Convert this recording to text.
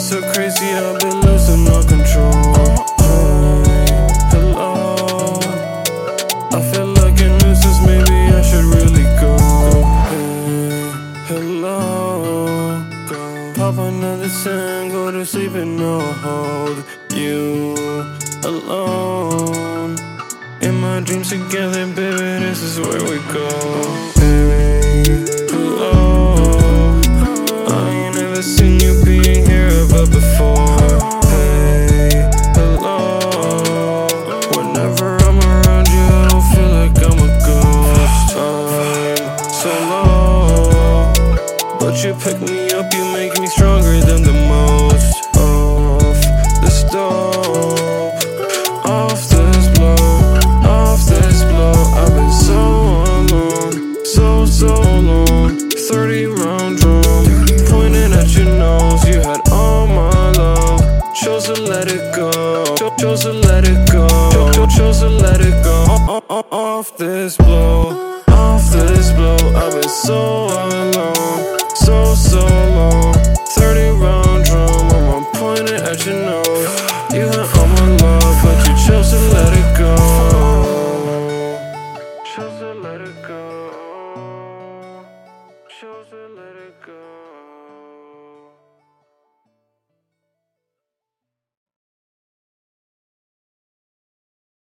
so crazy, I've been losing all control. Hello. I feel like maybe I should really go. Hey, hello. Another 10, go to sleep and no hold you alone. In my dreams together, baby, this is where we go. Hey, hello. I ain't never seen you so low, but you pick me up, you make me stronger than the most. Off the stove, off this blow, off this blow. I've been so alone, so so alone. Thirty round drum, pointing at your nose. You had all my love, chose to let it go, Cho- chose to let it go, Cho- cho- chose to let it go. Off this blow, blow. I've been so all alone.